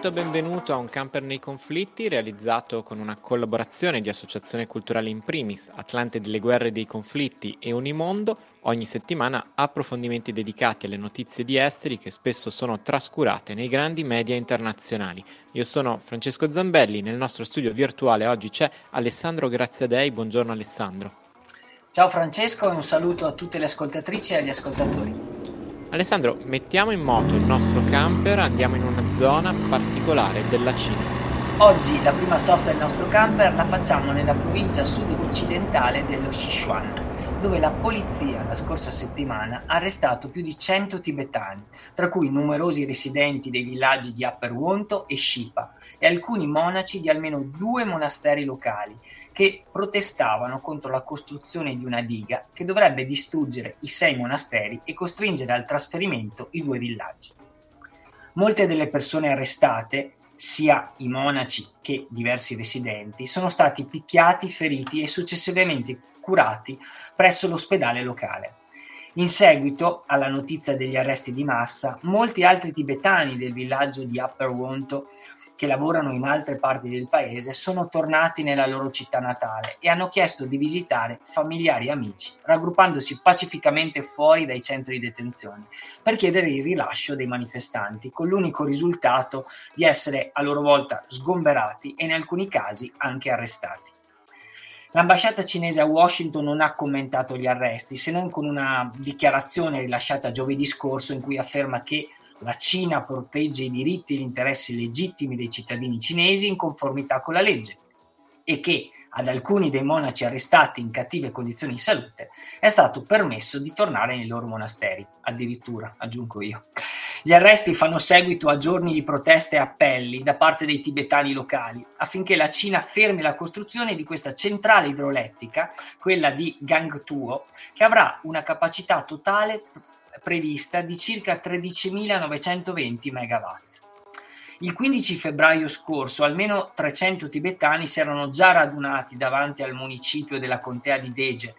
Benvenuto, benvenuto a Un camper nei conflitti realizzato con una collaborazione di Associazione Culturale in primis, Atlante delle guerre e dei conflitti e Unimondo. Ogni settimana approfondimenti dedicati alle notizie di esteri che spesso sono trascurate nei grandi media internazionali. Io sono Francesco Zambelli, nel nostro studio virtuale oggi c'è Alessandro Graziadei. Buongiorno Alessandro. Ciao Francesco e un saluto a tutte le ascoltatrici e agli ascoltatori. Alessandro, mettiamo in moto il nostro camper, andiamo in una zona particolare della Cina. Oggi la prima sosta del nostro camper la facciamo nella provincia sud-occidentale dello Sichuan, dove la polizia la scorsa settimana ha arrestato più di 100 tibetani, tra cui numerosi residenti dei villaggi di Upper Wonto e Shipa e alcuni monaci di almeno due monasteri locali che protestavano contro la costruzione di una diga che dovrebbe distruggere i sei monasteri e costringere al trasferimento i due villaggi. Molte delle persone arrestate, sia i monaci che diversi residenti, sono stati picchiati, feriti e successivamente curati presso l'ospedale locale. In seguito alla notizia degli arresti di massa, molti altri tibetani del villaggio di Upper Wonto che lavorano in altre parti del paese sono tornati nella loro città natale e hanno chiesto di visitare familiari e amici, raggruppandosi pacificamente fuori dai centri di detenzione per chiedere il rilascio dei manifestanti, con l'unico risultato di essere a loro volta sgomberati e in alcuni casi anche arrestati. L'ambasciata cinese a Washington non ha commentato gli arresti, se non con una dichiarazione rilasciata giovedì scorso in cui afferma che la Cina protegge i diritti e gli interessi legittimi dei cittadini cinesi in conformità con la legge e che ad alcuni dei monaci arrestati in cattive condizioni di salute è stato permesso di tornare nei loro monasteri, addirittura, aggiungo io. Gli arresti fanno seguito a giorni di proteste e appelli da parte dei tibetani locali affinché la Cina fermi la costruzione di questa centrale idroelettrica, quella di Gangtuo, che avrà una capacità totale prevista di circa 13.920 MW. Il 15 febbraio scorso almeno 300 tibetani si erano già radunati davanti al municipio della contea di Deje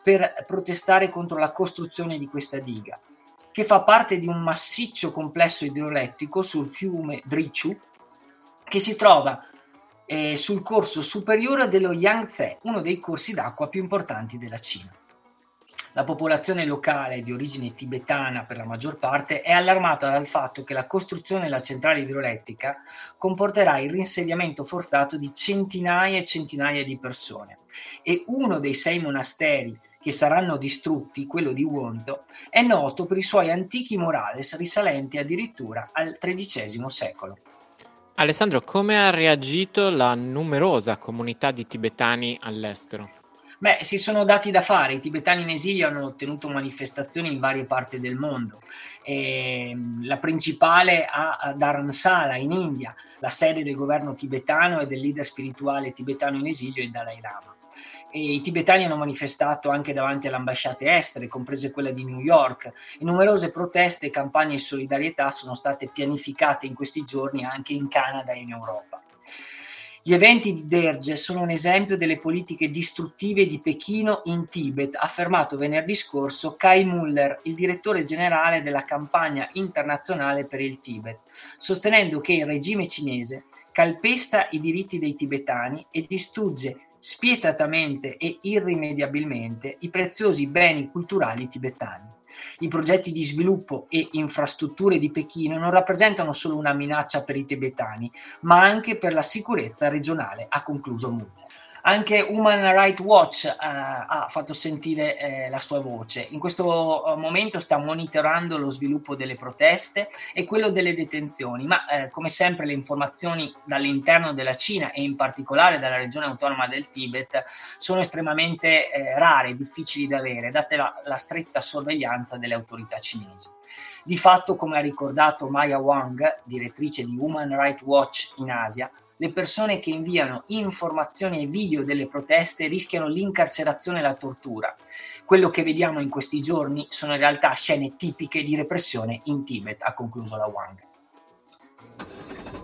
per protestare contro la costruzione di questa diga, che fa parte di un massiccio complesso idroelettrico sul fiume Drichu che si trova eh, sul corso superiore dello Yangtze, uno dei corsi d'acqua più importanti della Cina. La popolazione locale di origine tibetana per la maggior parte è allarmata dal fatto che la costruzione della centrale idroelettrica comporterà il rinsediamento forzato di centinaia e centinaia di persone e uno dei sei monasteri che saranno distrutti, quello di Wonto, è noto per i suoi antichi murales risalenti addirittura al XIII secolo. Alessandro, come ha reagito la numerosa comunità di tibetani all'estero? Beh, si sono dati da fare, i tibetani in esilio hanno ottenuto manifestazioni in varie parti del mondo. E, ehm, la principale a Dharamsala in India, la sede del governo tibetano e del leader spirituale tibetano in esilio, il Dalai Lama. E I tibetani hanno manifestato anche davanti alle ambasciate estere, comprese quella di New York, e numerose proteste e campagne di solidarietà sono state pianificate in questi giorni anche in Canada e in Europa. Gli eventi di Derge sono un esempio delle politiche distruttive di Pechino in Tibet, ha affermato venerdì scorso Kai Muller, il direttore generale della campagna internazionale per il Tibet, sostenendo che il regime cinese calpesta i diritti dei tibetani e distrugge spietatamente e irrimediabilmente i preziosi beni culturali tibetani. I progetti di sviluppo e infrastrutture di Pechino non rappresentano solo una minaccia per i tibetani, ma anche per la sicurezza regionale, ha concluso Muller. Anche Human Rights Watch eh, ha fatto sentire eh, la sua voce. In questo eh, momento sta monitorando lo sviluppo delle proteste e quello delle detenzioni, ma eh, come sempre le informazioni dall'interno della Cina e in particolare dalla regione autonoma del Tibet sono estremamente eh, rare difficili da avere, date la, la stretta sorveglianza delle autorità cinesi. Di fatto, come ha ricordato Maya Wang, direttrice di Human Rights Watch in Asia, le persone che inviano informazioni e video delle proteste rischiano l'incarcerazione e la tortura. Quello che vediamo in questi giorni sono in realtà scene tipiche di repressione in Tibet, ha concluso la Wang.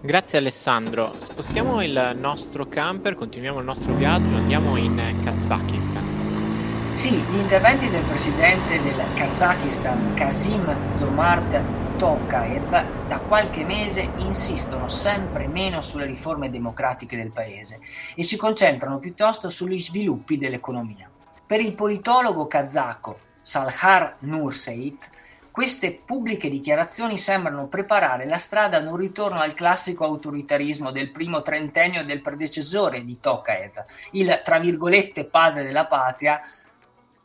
Grazie Alessandro. Spostiamo il nostro camper, continuiamo il nostro viaggio, andiamo in Kazakistan. Sì, gli interventi del presidente del Kazakistan, Kasim Zomart Tokayev, da qualche mese insistono sempre meno sulle riforme democratiche del paese e si concentrano piuttosto sugli sviluppi dell'economia. Per il politologo kazako Salhar Nurseit, queste pubbliche dichiarazioni sembrano preparare la strada ad un ritorno al classico autoritarismo del primo trentennio del predecessore di Tokayev, il tra virgolette padre della patria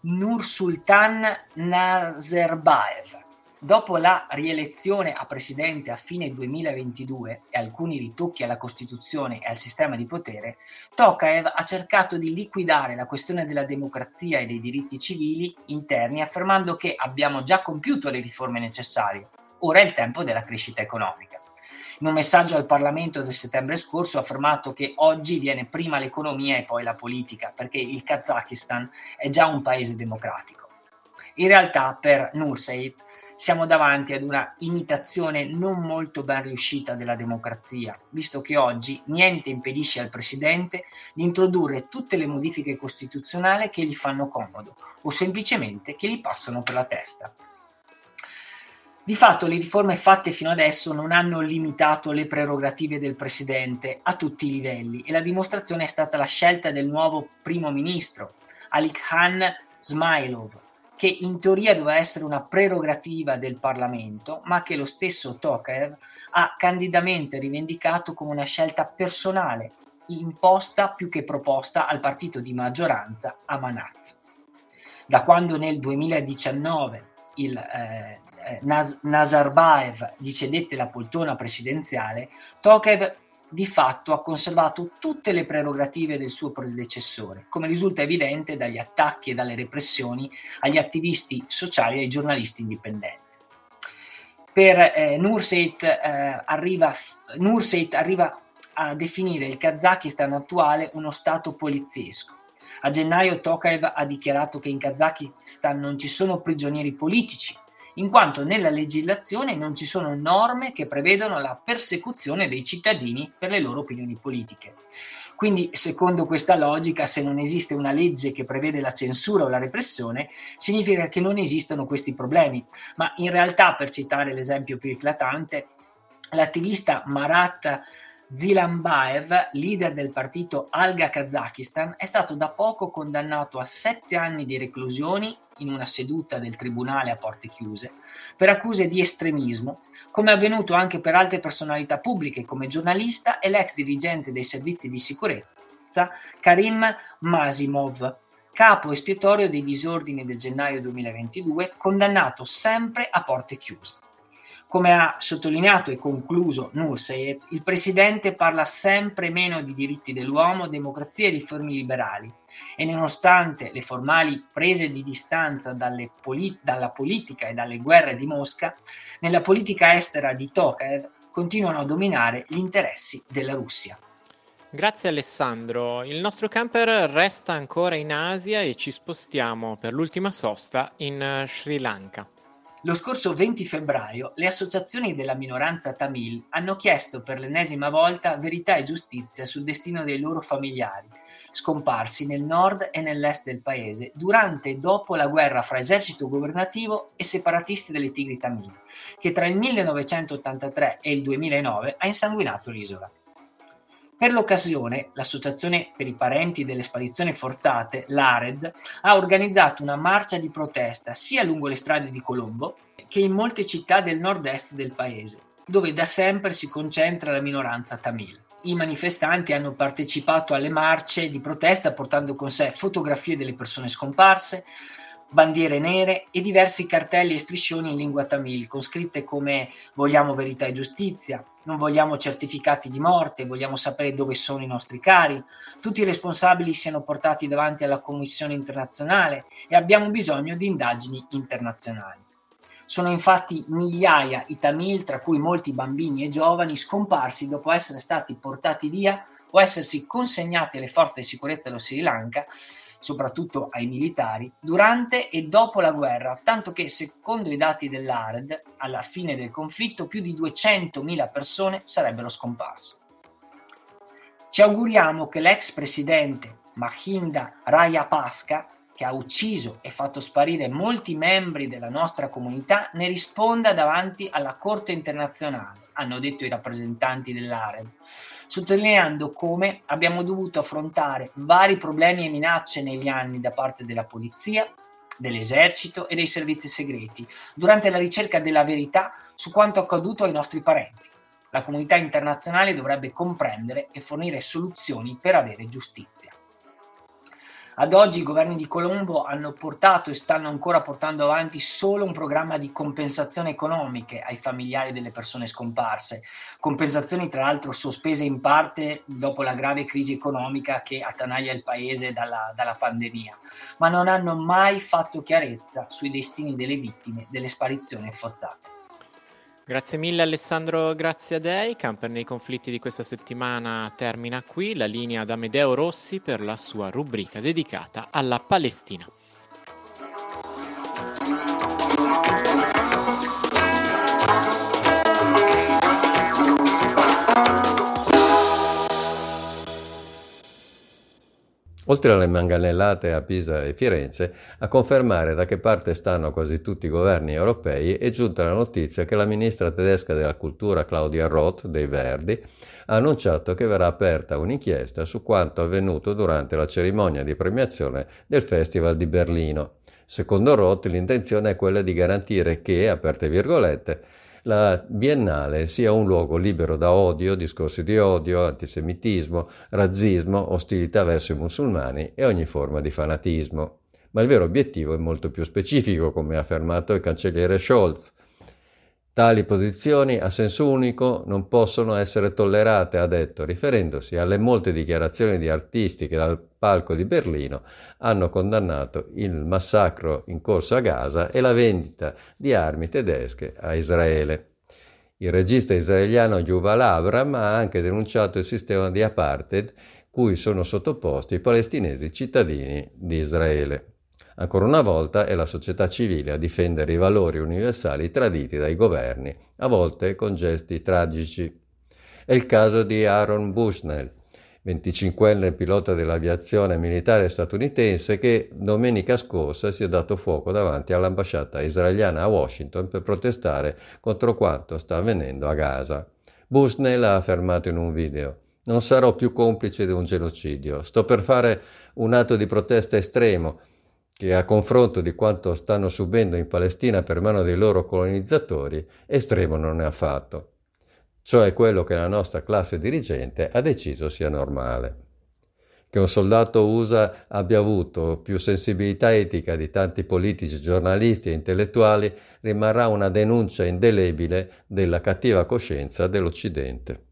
Nursultan Nazarbayev. Dopo la rielezione a presidente a fine 2022 e alcuni ritocchi alla Costituzione e al sistema di potere, Tokayev ha cercato di liquidare la questione della democrazia e dei diritti civili interni affermando che abbiamo già compiuto le riforme necessarie, ora è il tempo della crescita economica. In un messaggio al Parlamento del settembre scorso ha affermato che oggi viene prima l'economia e poi la politica, perché il Kazakistan è già un paese democratico. In realtà per Nurseit siamo davanti ad una imitazione non molto ben riuscita della democrazia, visto che oggi niente impedisce al Presidente di introdurre tutte le modifiche costituzionali che gli fanno comodo o semplicemente che gli passano per la testa. Di fatto le riforme fatte fino adesso non hanno limitato le prerogative del Presidente a tutti i livelli e la dimostrazione è stata la scelta del nuovo primo ministro, Alikhan Smailov, che in teoria doveva essere una prerogativa del Parlamento, ma che lo stesso Tokayev ha candidamente rivendicato come una scelta personale, imposta più che proposta al partito di maggioranza Amanat. Da quando nel 2019 il eh, eh, Naz- Nazarbayev gli cedette la poltrona presidenziale, Tokayev di fatto ha conservato tutte le prerogative del suo predecessore, come risulta evidente dagli attacchi e dalle repressioni agli attivisti sociali e ai giornalisti indipendenti. Per eh, Nurseit, eh, arriva, Nurseit arriva a definire il Kazakistan attuale uno stato poliziesco. A gennaio Tokayev ha dichiarato che in Kazakistan non ci sono prigionieri politici, in quanto nella legislazione non ci sono norme che prevedono la persecuzione dei cittadini per le loro opinioni politiche. Quindi, secondo questa logica, se non esiste una legge che prevede la censura o la repressione, significa che non esistono questi problemi. Ma in realtà, per citare l'esempio più eclatante, l'attivista Marat Zilambaev, leader del partito Alga Kazakistan, è stato da poco condannato a sette anni di reclusioni in una seduta del tribunale a porte chiuse per accuse di estremismo, come è avvenuto anche per altre personalità pubbliche come giornalista e l'ex dirigente dei servizi di sicurezza Karim Masimov, capo espiatorio dei disordini del gennaio 2022, condannato sempre a porte chiuse. Come ha sottolineato e concluso Nurseyet, il presidente parla sempre meno di diritti dell'uomo, democrazia e riforme liberali, e nonostante le formali prese di distanza poli- dalla politica e dalle guerre di Mosca, nella politica estera di Tokayev continuano a dominare gli interessi della Russia. Grazie Alessandro. Il nostro camper resta ancora in Asia e ci spostiamo per l'ultima sosta in eh, Sri Lanka. Lo scorso 20 febbraio le associazioni della minoranza tamil hanno chiesto per l'ennesima volta verità e giustizia sul destino dei loro familiari scomparsi nel nord e nell'est del paese durante e dopo la guerra fra esercito governativo e separatisti delle Tigri Tamili, che tra il 1983 e il 2009 ha insanguinato l'isola. Per l'occasione, l'Associazione per i parenti delle sparizioni forzate, l'ARED, ha organizzato una marcia di protesta sia lungo le strade di Colombo che in molte città del nord-est del paese, dove da sempre si concentra la minoranza tamil i manifestanti hanno partecipato alle marce di protesta portando con sé fotografie delle persone scomparse, bandiere nere e diversi cartelli e striscioni in lingua tamil con scritte come vogliamo verità e giustizia, non vogliamo certificati di morte, vogliamo sapere dove sono i nostri cari, tutti i responsabili siano portati davanti alla Commissione internazionale e abbiamo bisogno di indagini internazionali. Sono infatti migliaia i Tamil, tra cui molti bambini e giovani, scomparsi dopo essere stati portati via o essersi consegnati alle forze di sicurezza dello Sri Lanka, soprattutto ai militari, durante e dopo la guerra, tanto che secondo i dati dell'ARED, alla fine del conflitto più di 200.000 persone sarebbero scomparse. Ci auguriamo che l'ex presidente Mahinda Rajapaksa che ha ucciso e fatto sparire molti membri della nostra comunità, ne risponda davanti alla Corte internazionale, hanno detto i rappresentanti dell'ARED, sottolineando come abbiamo dovuto affrontare vari problemi e minacce negli anni da parte della polizia, dell'esercito e dei servizi segreti, durante la ricerca della verità su quanto accaduto ai nostri parenti. La comunità internazionale dovrebbe comprendere e fornire soluzioni per avere giustizia. Ad oggi i governi di Colombo hanno portato e stanno ancora portando avanti solo un programma di compensazione economiche ai familiari delle persone scomparse, compensazioni tra l'altro sospese in parte dopo la grave crisi economica che attanaglia il paese dalla, dalla pandemia, ma non hanno mai fatto chiarezza sui destini delle vittime delle sparizioni forzate. Grazie mille Alessandro grazie a Dei. Camper nei conflitti di questa settimana termina qui. La linea ad Amedeo Rossi per la sua rubrica dedicata alla Palestina. Oltre alle manganellate a Pisa e Firenze, a confermare da che parte stanno quasi tutti i governi europei è giunta la notizia che la ministra tedesca della cultura Claudia Roth dei Verdi ha annunciato che verrà aperta un'inchiesta su quanto avvenuto durante la cerimonia di premiazione del Festival di Berlino. Secondo Roth l'intenzione è quella di garantire che, aperte virgolette, la Biennale sia un luogo libero da odio, discorsi di odio, antisemitismo, razzismo, ostilità verso i musulmani e ogni forma di fanatismo. Ma il vero obiettivo è molto più specifico, come ha affermato il cancelliere Scholz. Tali posizioni a senso unico non possono essere tollerate, ha detto, riferendosi alle molte dichiarazioni di artisti che dal palco di Berlino hanno condannato il massacro in corso a Gaza e la vendita di armi tedesche a Israele. Il regista israeliano Yuval Abram ha anche denunciato il sistema di apartheid cui sono sottoposti i palestinesi cittadini di Israele. Ancora una volta è la società civile a difendere i valori universali traditi dai governi, a volte con gesti tragici. È il caso di Aaron Bushnell, 25enne pilota dell'aviazione militare statunitense che domenica scorsa si è dato fuoco davanti all'ambasciata israeliana a Washington per protestare contro quanto sta avvenendo a Gaza. Bushnell ha affermato in un video non sarò più complice di un genocidio, sto per fare un atto di protesta estremo che a confronto di quanto stanno subendo in Palestina per mano dei loro colonizzatori, estremo non è affatto. Ciò è quello che la nostra classe dirigente ha deciso sia normale. Che un soldato USA abbia avuto più sensibilità etica di tanti politici, giornalisti e intellettuali rimarrà una denuncia indelebile della cattiva coscienza dell'Occidente.